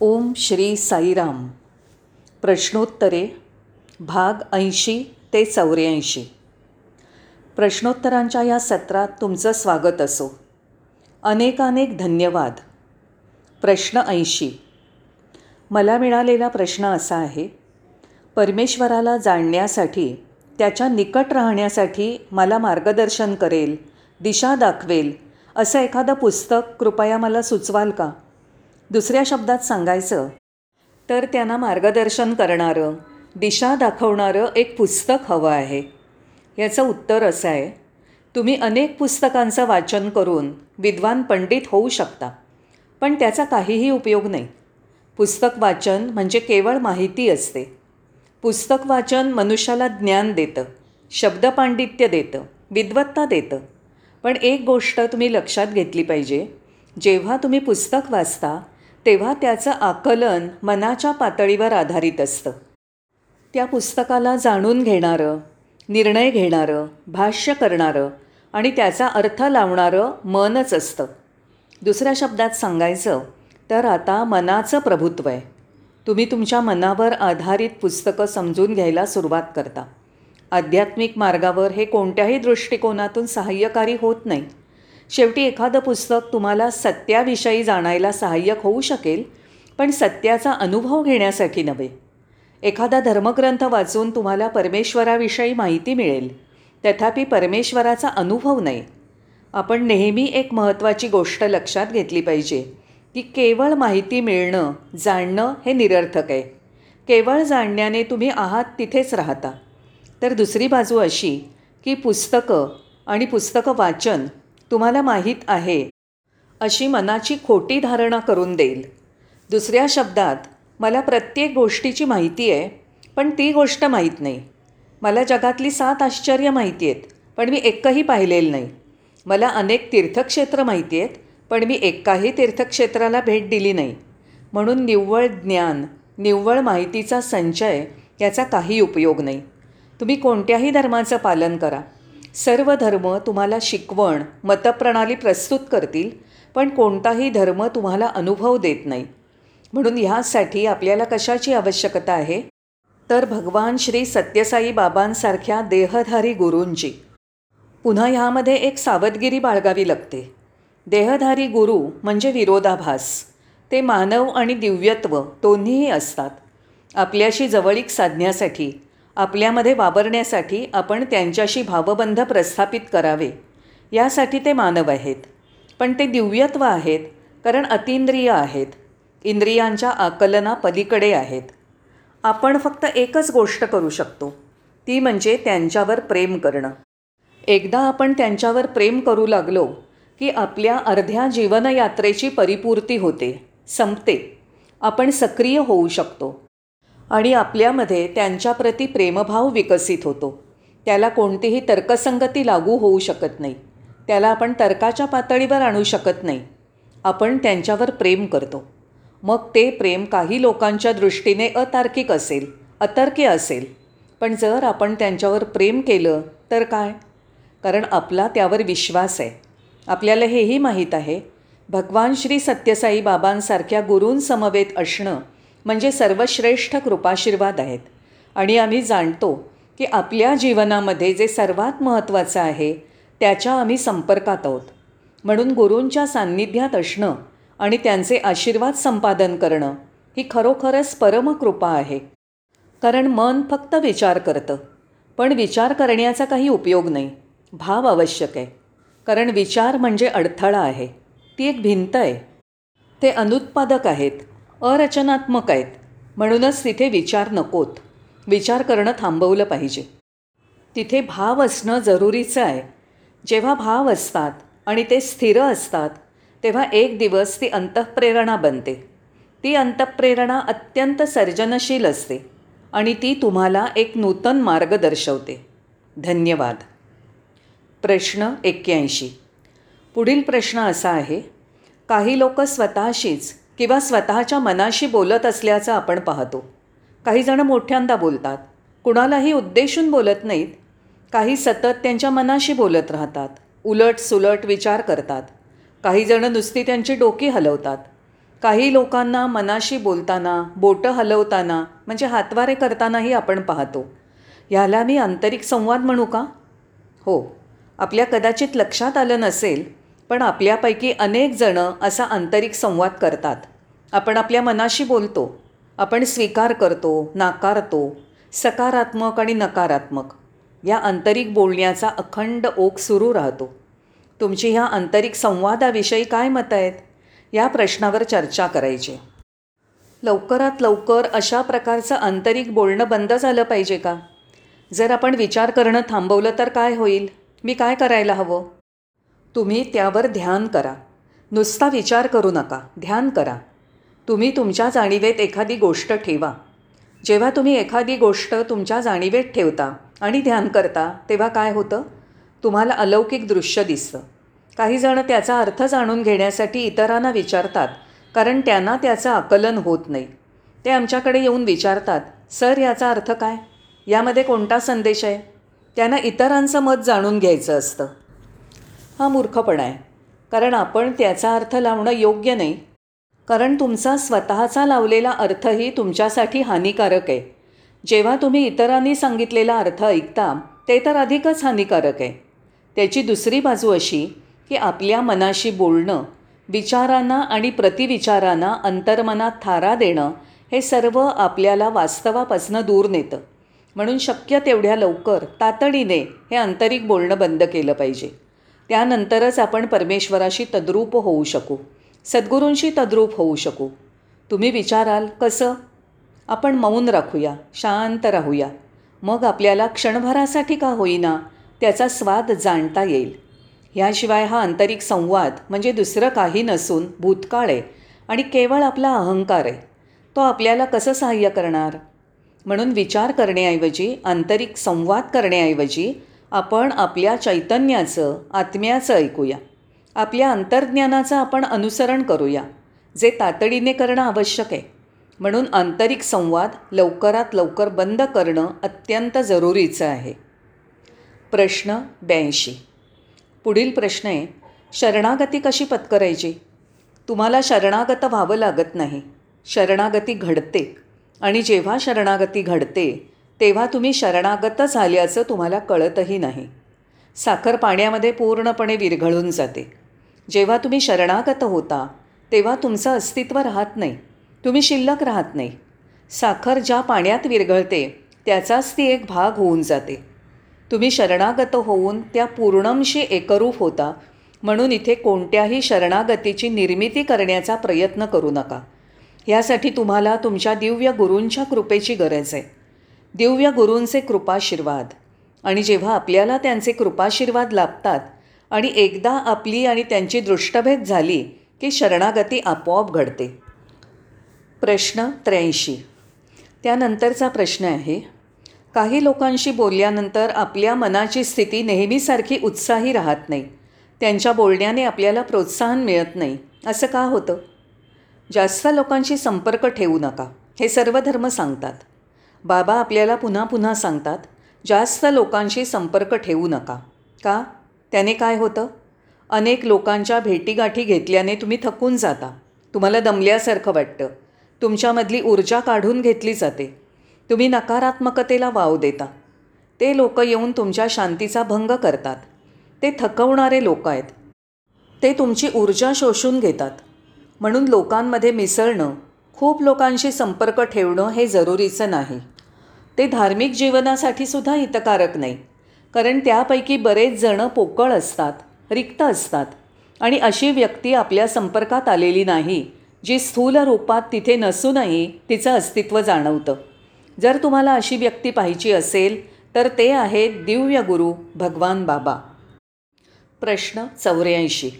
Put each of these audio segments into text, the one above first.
ओम श्री साईराम. प्रश्नोत्तरे भाग ऐंशी ते चौऱ्याऐंशी. प्रश्नोत्तरांच्या या सत्रात तुमचं स्वागत असो. अनेकानेक धन्यवाद. प्रश्न ऐंशी. मला मिळालेला प्रश्न असा आहे परमेश्वराला जाणण्यासाठी त्याच्या निकट राहण्यासाठी मला मार्गदर्शन करेल दिशा दाखवेल असं एखादं पुस्तक कृपया मला सुचवाल का? दुसऱ्या शब्दात सांगायचं तर त्यांना मार्गदर्शन करणारं दिशा दाखवणारं एक पुस्तक हवं आहे. याचं उत्तर असं आहे तुम्ही अनेक पुस्तकांचं वाचन करून विद्वान पंडित होऊ शकता पण त्याचा काहीही उपयोग नाही. पुस्तक वाचन म्हणजे केवळ माहिती असते. पुस्तक वाचन मनुष्याला ज्ञान देतं शब्दपांडित्य देतं विद्वत्ता देतं. पण एक गोष्ट तुम्ही लक्षात घेतली पाहिजे जेव्हा तुम्ही पुस्तक वाचता तेव्हा त्याचं आकलन मनाच्या पातळीवर आधारित असतं. त्या पुस्तकाला जाणून घेणारं निर्णय घेणारं भाष्य करणारं आणि त्याचा अर्थ लावणारं मनच असतं. दुसऱ्या शब्दात सांगायचं तर आता मनाचं प्रभुत्व आहे. तुम्ही तुमच्या मनावर आधारित पुस्तकं समजून घ्यायला सुरुवात करता. आध्यात्मिक मार्गावर हे कोणत्याही दृष्टिकोनातून सहाय्यकारी होत नाही. शेवटी एखादं पुस्तक तुम्हाला सत्याविषयी जाणायला सहाय्यक होऊ शकेल पण सत्याचा अनुभव घेण्यासाठी नव्हे. एखादा धर्मग्रंथ वाचून तुम्हाला परमेश्वराविषयी माहिती मिळेल. तथापि परमेश्वराचा अनुभव नाही. आपण नेहमी एक महत्त्वाची गोष्ट लक्षात घेतली पाहिजे की केवळ माहिती मिळणं जाणणं हे निरर्थक आहे. केवळ जाणण्याने तुम्ही आहात तिथेच राहता. तर दुसरी बाजू अशी की पुस्तकं आणि पुस्तकं वाचन तुम्हाला माहीत आहे. अशी मनाची खोटी धारणा करून देईल. दुसऱ्या शब्दात मला प्रत्येक गोष्टीची माहिती आहे पण ती गोष्ट माहीत नाही. मला जगातली सात आश्चर्य माहिती आहेत पण मी एकही पाहिलेलं नाही. मला अनेक तीर्थक्षेत्र माहिती आहेत पण मी एकाही तीर्थक्षेत्राला भेट दिली नाही. म्हणून निव्वळ ज्ञान निव्वळ माहितीचा संचय याचा काही उपयोग नाही. तुम्ही कोणत्याही धर्माचं पालन करा. सर्व धर्म तुम्हाला शिकवण मतप्रणाली प्रस्तुत करतील पण कोणताही धर्म तुम्हाला अनुभव देत नाही. म्हणून ह्यासाठी आपल्याला कशाची आवश्यकता आहे? तर भगवान श्री सत्यसाई बाबांसारख्या देहधारी गुरूंची. पुन्हा ह्यामध्ये एक सावधगिरी बाळगावी लागते. देहधारी गुरु म्हणजे विरोधाभास. ते मानव आणि दिव्यत्व दोन्हीही असतात. आपल्याशी जवळीक साधण्यासाठी आपल्यामध्ये वावरण्यासाठी आपण त्यांच्याशी भावबंध प्रस्थापित करावे. यासाठी ते मानव आहेत. पण ते दिव्यत्व आहेत कारण अतिंद्रिय आहेत. इंद्रियांच्या आकलना पलीकडे आहेत. आपण फक्त एकच गोष्ट करू शकतो ती म्हणजे त्यांच्यावर प्रेम करणं. एकदा आपण त्यांच्यावर प्रेम करू लागलो की आपल्या अर्ध्या जीवनयात्रेची परिपूर्ती होते संपते. आपण सक्रिय होऊ शकतो. आणि आपल्यामध्ये त्यांच्याप्रती प्रेमभाव विकसित होतो. त्याला कोणतीही तर्कसंगती लागू होऊ शकत नाही. त्याला आपण तर्काच्या पातळीवर आणू शकत नाही. आपण त्यांच्यावर प्रेम करतो. मग ते प्रेम काही लोकांच्या दृष्टीने अतार्किक असेल अतर्क्य असेल. पण जर आपण त्यांच्यावर प्रेम केलं तर काय? कारण आपला त्यावर विश्वास आहे. आपल्याला हेही माहीत आहे भगवान श्री सत्यसाई बाबांसारख्या गुरूंसमवेत असणं म्हणजे सर्वश्रेष्ठ कृपाशीर्वाद आहेत. आणि आम्ही जाणतो की आपल्या जीवनामध्ये जे सर्वात महत्त्वाचं आहे त्याच्या आम्ही संपर्कात आहोत. म्हणून गुरूंच्या सान्निध्यात असणं आणि त्यांचे आशीर्वाद संपादन करणं ही खरोखरच परमकृपा आहे. कारण मन फक्त विचार करतं. पण विचार करण्याचा काही उपयोग नाही. भाव आवश्यक आहे. कारण विचार म्हणजे अडथळा आहे. ती एक भिंत आहे. ते अनुत्पादक आहेत. अरचनात्मक आहेत. म्हणूनच तिथे विचार नकोत. विचार करणं थांबवलं पाहिजे. तिथे भाव असणं जरुरीचं आहे. जेव्हा भाव असतात आणि ते स्थिर असतात तेव्हा एक दिवस ती अंतःप्रेरणा बनते. ती अंतःप्रेरणा अत्यंत सर्जनशील असते आणि ती तुम्हाला एक नूतन मार्ग दर्शवते. धन्यवाद. प्रश्न एक्क्याऐंशी. पुढील प्रश्न असा आहे काही लोक स्वतःशीच किंवा स्वतःच्या मनाशी बोलत असल्याचं आपण पाहतो. काही जणं मोठ्यांदा बोलतात. कुणालाही उद्देशून बोलत नाहीत. काही सतत त्यांच्या मनाशी बोलत राहतात. उलट सुलट विचार करतात. काही जणं नुसती त्यांची डोकी हलवतात. काही लोकांना मनाशी बोलताना बोटं हलवताना म्हणजे हातवारे करतानाही आपण पाहतो. ह्याला मी आंतरिक संवाद म्हणू का? हो. आपल्या कदाचित लक्षात आलं नसेल पण आपल्यापैकी अनेक जणं असा आंतरिक संवाद करतात. आपण आपल्या मनाशी बोलतो. आपण स्वीकार करतो नाकारतो सकारात्मक आणि नकारात्मक. या आंतरिक बोलण्याचा अखंड ओघ सुरू राहतो. तुमची ह्या आंतरिक संवादाविषयी काय मतं आहेत? या प्रश्नावर चर्चा करायची. लवकरात लवकर अशा प्रकारचं आंतरिक बोलणं बंद झालं पाहिजे का? जर आपण विचार करणं थांबवलं तर काय होईल? मी काय करायला हवं? तुम्ही त्यावर ध्यान करा. नुसता विचार करू नका. ध्यान करा. तुम्ही तुमच्या जाणीवेत एखादी गोष्ट ठेवा. जेव्हा तुम्ही एखादी गोष्ट तुमच्या जाणीवेत ठेवता आणि ध्यान करता तेव्हा काय होतं? तुम्हाला अलौकिक दृश्य दिसतं. काही जण त्याचा अर्थ जाणून घेण्यासाठी इतरांना विचारतात कारण त्यांना त्याचं आकलन होत नाही. ते आमच्याकडे येऊन विचारतात सर याचा अर्थ काय? यामध्ये कोणता संदेश आहे? त्यांना इतरांचं मत जाणून घ्यायचं असतं. हा मूर्खपणा आहे. कारण आपण त्याचा अर्थ लावणं योग्य नाही. कारण तुमचा स्वतःचा लावलेला अर्थही तुमच्यासाठी हानिकारक आहे. जेव्हा तुम्ही इतरांनी सांगितलेला अर्थ ऐकता ते तर अधिकच हानिकारक आहे. त्याची दुसरी बाजू अशी की आपल्या मनाशी बोलणं विचारांना आणि प्रतिविचारांना अंतर्मनात थारा देणं हे सर्व आपल्याला वास्तवापासनं दूर नेतं. म्हणून शक्य तेवढ्या लवकर तातडीने हे आंतरिक बोलणं बंद केलं पाहिजे. त्यानंतरच आपण परमेश्वराशी तद्रूप होऊ शकू. सद्गुरूंशी तद्रूप होऊ शकू. तुम्ही विचाराल कसं? आपण मौन राखूया शांत राहूया. मग आपल्याला क्षणभरासाठी का होईना त्याचा स्वाद जाणता येईल. ह्याशिवाय हा आंतरिक संवाद म्हणजे दुसरं काही नसून भूतकाळ आहे आणि केवळ आपला अहंकार आहे. तो आपल्याला कसं सहाय्य करणार? म्हणून विचार करण्याऐवजी आंतरिक संवाद करण्याऐवजी आपण आपल्या चैतन्याचं आत्म्याचं ऐकूया. आपल्या अंतर्ज्ञानाचं आपण अनुसरण करूया जे तातडीने करणं आवश्यक आहे. म्हणून आंतरिक संवाद लवकरात लवकर बंद करणं अत्यंत जरुरीचं आहे. प्रश्न ब्याऐंशी. पुढील प्रश्न आहे शरणागती कशी पत्करायची? तुम्हाला शरणागत व्हावं लागत नाही. शरणागती घडते. आणि जेव्हा शरणागती घडते तेव्हा तुम्ही शरणागत झाल्याचं तुम्हाला कळतही नाही. साखर पाण्यामध्ये पूर्णपणे विरघळून जाते. जेव्हा तुम्ही शरणागत होता तेव्हा तुमचं अस्तित्व राहत नाही. तुम्ही शिल्लक राहत नाही. साखर ज्या पाण्यात विरघळते त्याचाच ती एक भाग होऊन जाते. तुम्ही शरणागत होऊन त्या पूर्णमशी एकरूप होता म्हणून इथे कोणत्याही शरणागतीची निर्मिती करण्याचा प्रयत्न करू नका. यासाठी तुम्हाला तुमच्या दिव्य गुरूंच्या कृपेची गरज आहे. दिव्य गुरूंचे कृपाशीर्वाद. आणि जेव्हा आपल्याला त्यांचे कृपाशीर्वाद लाभतात आणि एकदा आपली आणि त्यांची दृष्टभेद झाली की शरणागती आपोआप घडते. प्रश्न त्र्याऐंशी. त्यानंतरचा प्रश्न आहे काही लोकांशी बोलल्यानंतर आपल्या मनाची स्थिती नेहमीसारखी उत्साही राहत नाही. त्यांच्या बोलण्याने आपल्याला प्रोत्साहन मिळत नाही. असं का होतं? जास्त लोकांशी संपर्क ठेवू नका. हे सर्व धर्म सांगतात. बाबा आपल्याला पुन्हा पुन्हा सांगतात जास्त लोकांशी संपर्क ठेवू नका. का? त्याने काय होतं? अनेक लोकांच्या भेटीगाठी घेतल्याने तुम्ही थकून जाता. तुम्हाला दमल्यासारखं वाटतं. तुमच्यामधली ऊर्जा काढून घेतली जाते. तुम्ही नकारात्मकतेला वाव देता. ते लोक येऊन तुमच्या शांतीचा भंग करतात. ते थकवणारे लोक आहेत. ते तुमची ऊर्जा शोषून घेतात. म्हणून लोकांमध्ये मिसळणं खूप लोकांशी संपर्क ठेवणं हे जरुरीचं नाही. ते धार्मिक जीवनासाठी सुद्धा हितकारक नाही. कारण त्यापैकी बरेच जणं पोकळ असतात रिक्त असतात आणि अशी व्यक्ती आपल्या संपर्कात आलेली नाही जी स्थूल रूपात तिथे नसूनही तिचं अस्तित्व जाणवतं. जर तुम्हाला अशी व्यक्ती पाहिजे असेल तर ते आहेत दिव्य गुरु भगवान बाबा. प्रश्न चौऱ्याऐंशी.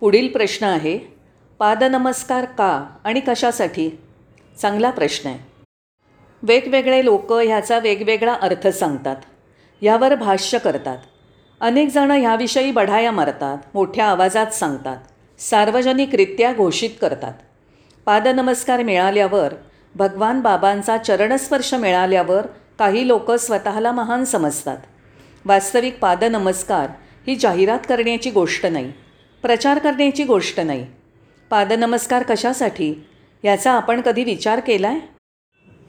पुढील प्रश्न आहे पादनमस्कार का आणि कशासाठी? चांगला प्रश्न आहे. वेगवेगळे लोक ह्याचा वेगवेगळा अर्थ सांगतात. ह्यावर भाष्य करतात. अनेक जणं ह्याविषयी बढाया मारतात मोठ्या आवाजात सांगतात सार्वजनिकरित्या घोषित करतात. पादनमस्कार मिळाल्यावर भगवान बाबांचा चरणस्पर्श मिळाल्यावर काही लोक स्वतःला महान समजतात. वास्तविक पादनमस्कार ही जाहिरात करण्याची गोष्ट नाही प्रचार करण्याची गोष्ट नाही पादनमस्कार कशासाठी? याचा आपण कधी विचार केला आहे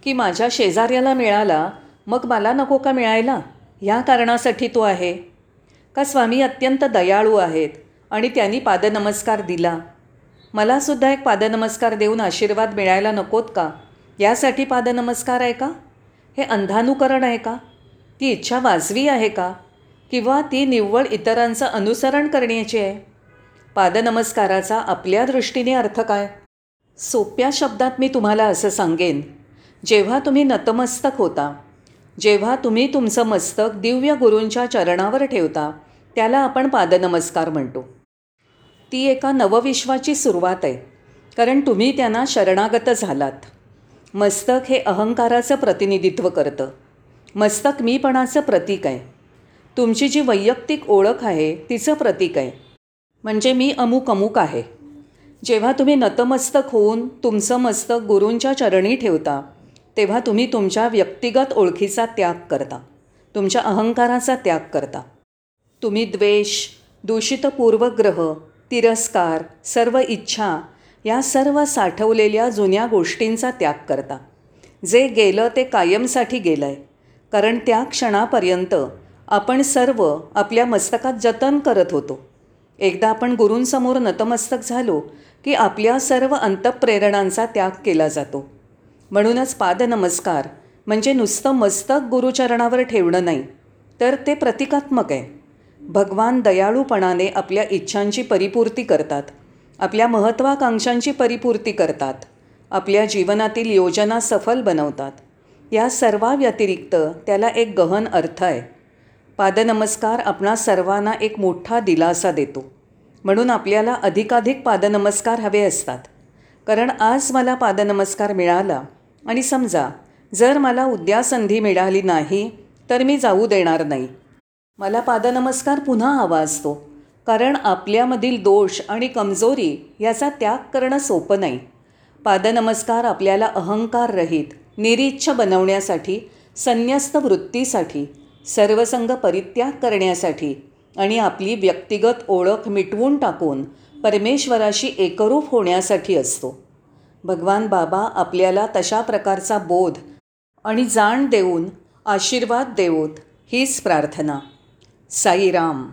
की माझ्या शेजाऱ्याला मिळाला मग मला नको का मिळायला? ह्या कारणासाठी तो आहे. का स्वामी अत्यंत दयाळू आहेत आणि त्यांनी पादनमस्कार दिला? मलासुद्धा एक पादनमस्कार देऊन आशीर्वाद मिळायला नकोत का? यासाठी पादनमस्कार आहे का? हे अंधानुकरण आहे का? ती इच्छा वाजवी आहे का? किंवा ती निव्वळ इतरांचं अनुसरण करण्याची आहे? पादनमस्काराचा आपल्या दृष्टीने अर्थ काय? सोप्या शब्दात मी तुम्हाला असं सांगेन. जेव्हा तुम्ही नतमस्तक होता जेव्हा तुम्ही तुमचं मस्तक दिव्य गुरूंच्या चरणावर ठेवता त्याला आपण पादनमस्कार म्हणतो. ती एका नवविश्वाची सुरुवात आहे कारण तुम्ही त्यांना शरणागत झालात. मस्तक हे अहंकाराचं प्रतिनिधित्व करतं. मस्तक मीपणाचं प्रतीक आहे. तुमची जी वैयक्तिक ओळख आहे तिचं प्रतीक आहे. म्हणजे मी अमुक अमुक आहे. जेव्हा तुम्ही नतमस्तक होऊन तुमचं मस्तक गुरूंच्या चरणी ठेवता तेव्हा तुम्ही तुमच्या व्यक्तिगत ओळखीचा त्याग करता. तुमच्या अहंकाराचा त्याग करता. तुम्ही द्वेष दूषित पूर्वग्रह तिरस्कार सर्व इच्छा या सर्व साठवलेल्या जुन्या गोष्टींचा त्याग करता. जे गेलं ते कायमसाठी गेलं आहे कारण त्या क्षणापर्यंत आपण सर्व आपल्या मस्तकात जतन करत होतो. एकदा आपण गुरूंसमोर नतमस्तक झालो की आपल्या सर्व अंतप्रेरणांचा त्याग केला जातो. म्हणूनच पादनमस्कार म्हणजे नुसतं मस्तक गुरुचरणावर ठेवणं नाही तर ते प्रतिकात्मक आहे. भगवान दयाळूपणाने आपल्या इच्छांची परिपूर्ती करतात आपल्या महत्त्वाकांक्षांची परिपूर्ती करतात आपल्या जीवनातील योजना सफल बनवतात. या सर्वाव्यतिरिक्त त्याला एक गहन अर्थ आहे. पादनमस्कार आपणा सर्वांना एक मोठा दिलासा देतो. म्हणून आपल्याला अधिकाधिक पादनमस्कार हवे असतात. कारण आज मला पादनमस्कार मिळाला आणि समजा जर मला उद्या संधी मिळाली नाही तर मी जाऊ देणार नाही. मला पादनमस्कार पुन्हा हवा असतो. कारण आपल्यामधील दोष आणि कमजोरी याचा त्याग करणं सोपं नाही. पादनमस्कार आपल्याला अहंकाररहित निरीच्छ बनवण्यासाठी संन्यस्त वृत्तीसाठी सर्वसंग परित्याग करण्यासाठी आणि आपली व्यक्तिगत ओळख मिटवून टाकून परमेश्वराशी एकरूप होण्यासाठी असतो. भगवान बाबा आपल्याला तशा प्रकारचा बोध आणि जाण देऊन आशीर्वाद देवोत हीच प्रार्थना. साईराम.